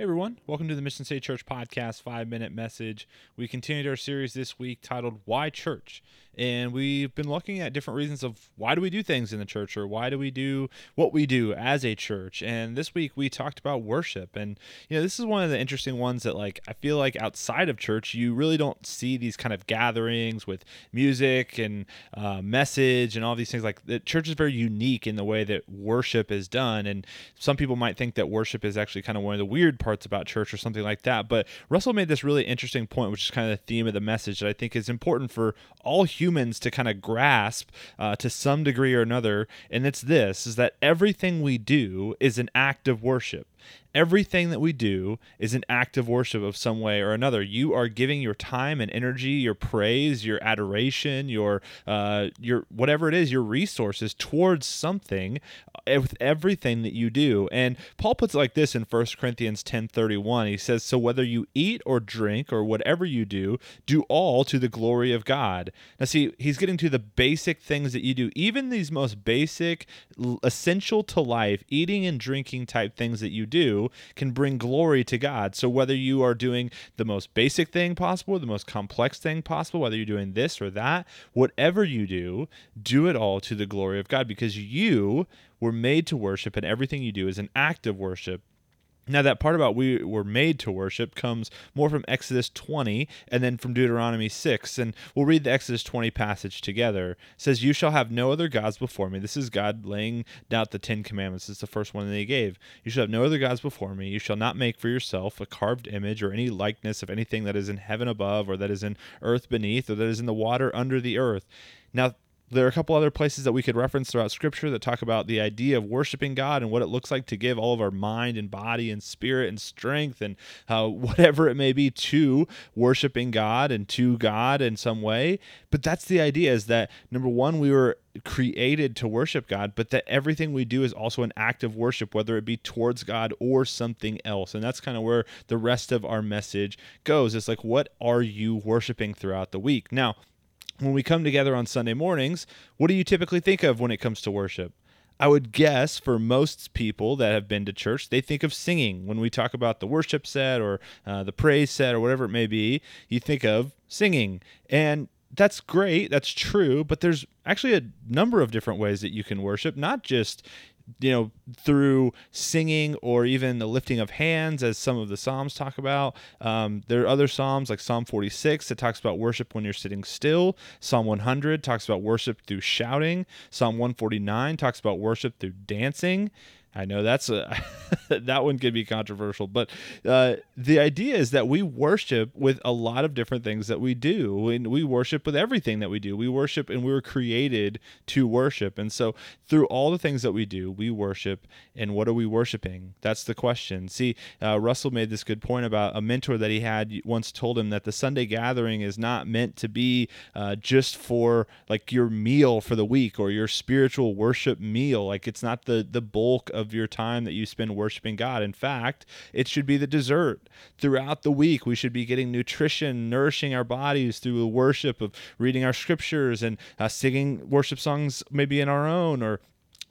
Hey everyone, welcome to the Mission City Church Podcast 5 Minute Message. We continued our series this week titled Why Church? And we've been looking at different reasons of why do we do things in the church or why do we do what we do as a church. And this week we talked about worship. And you know, this is one of the interesting ones that like I feel like outside of church you really don't see these kind of gatherings with music and uh, message and all these things like the church is very unique in the way that worship is done and some people might think that worship is actually kind of one of the weird parts parts about church or something like that. But Russell made this really interesting point, which is kind of the theme of the message that I think is important for all humans to kind of grasp uh, to some degree or another. And it's this is that everything we do is an act of worship everything that we do is an act of worship of some way or another. You are giving your time and energy, your praise, your adoration, your uh, your whatever it is, your resources towards something uh, with everything that you do. And Paul puts it like this in 1 Corinthians 10:31. He says, "So whether you eat or drink or whatever you do, do all to the glory of God." Now see, he's getting to the basic things that you do, even these most basic essential to life, eating and drinking type things that you do can bring glory to God. So whether you are doing the most basic thing possible, the most complex thing possible, whether you're doing this or that, whatever you do, do it all to the glory of God because you were made to worship and everything you do is an act of worship now, that part about we were made to worship comes more from Exodus 20 and then from Deuteronomy 6. And we'll read the Exodus 20 passage together. It says, You shall have no other gods before me. This is God laying out the Ten Commandments. It's the first one that he gave. You shall have no other gods before me. You shall not make for yourself a carved image or any likeness of anything that is in heaven above, or that is in earth beneath, or that is in the water under the earth. Now, there are a couple other places that we could reference throughout scripture that talk about the idea of worshiping God and what it looks like to give all of our mind and body and spirit and strength and uh, whatever it may be to worshiping God and to God in some way. But that's the idea is that number one, we were created to worship God, but that everything we do is also an act of worship, whether it be towards God or something else. And that's kind of where the rest of our message goes. It's like, what are you worshiping throughout the week? Now, when we come together on Sunday mornings, what do you typically think of when it comes to worship? I would guess for most people that have been to church, they think of singing. When we talk about the worship set or uh, the praise set or whatever it may be, you think of singing. And that's great, that's true, but there's actually a number of different ways that you can worship, not just you know, through singing or even the lifting of hands, as some of the Psalms talk about. Um, there are other Psalms like Psalm 46 that talks about worship when you're sitting still. Psalm 100 talks about worship through shouting. Psalm 149 talks about worship through dancing. I know that's a that one could be controversial, but uh, the idea is that we worship with a lot of different things that we do. We worship with everything that we do. We worship, and we were created to worship. And so, through all the things that we do, we worship. And what are we worshiping? That's the question. See, uh, Russell made this good point about a mentor that he had once told him that the Sunday gathering is not meant to be uh, just for like your meal for the week or your spiritual worship meal. Like it's not the the bulk of your time that you spend worshiping God. In fact, it should be the dessert. Throughout the week, we should be getting nutrition, nourishing our bodies through the worship of reading our scriptures and uh, singing worship songs, maybe in our own or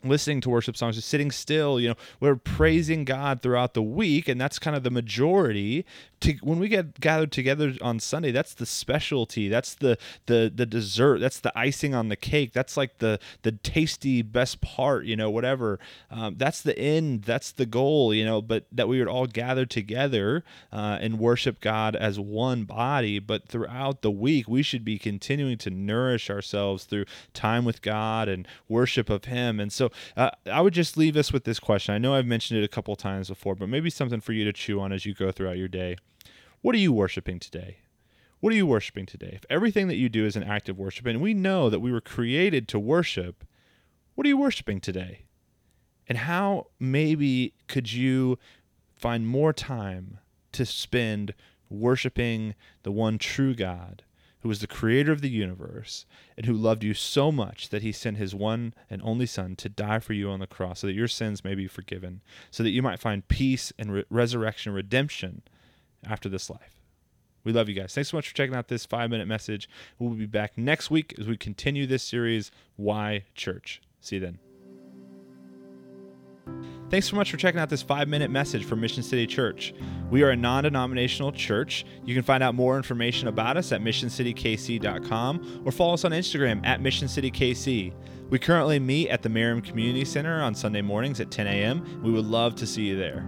listening to worship songs, just sitting still. You know, we're praising God throughout the week, and that's kind of the majority. To, when we get gathered together on Sunday, that's the specialty. That's the the the dessert. That's the icing on the cake. That's like the the tasty best part. You know, whatever. Um, that's the end. That's the goal. You know, but that we would all gather together uh, and worship God as one body. But throughout the week, we should be continuing to nourish ourselves through time with God and worship of Him. And so uh, I would just leave us with this question. I know I've mentioned it a couple times before, but maybe something for you to chew on as you go throughout your day. What are you worshiping today? What are you worshiping today? If everything that you do is an act of worship, and we know that we were created to worship, what are you worshiping today? And how maybe could you find more time to spend worshiping the one true God who was the creator of the universe and who loved you so much that he sent his one and only son to die for you on the cross so that your sins may be forgiven, so that you might find peace and re- resurrection, redemption after this life. We love you guys. Thanks so much for checking out this five minute message. We'll be back next week as we continue this series, Why Church. See you then. Thanks so much for checking out this five minute message from Mission City Church. We are a non denominational church. You can find out more information about us at missioncitykc.com or follow us on Instagram at missioncitykc. We currently meet at the Merriam Community Center on Sunday mornings at 10 a.m. We would love to see you there.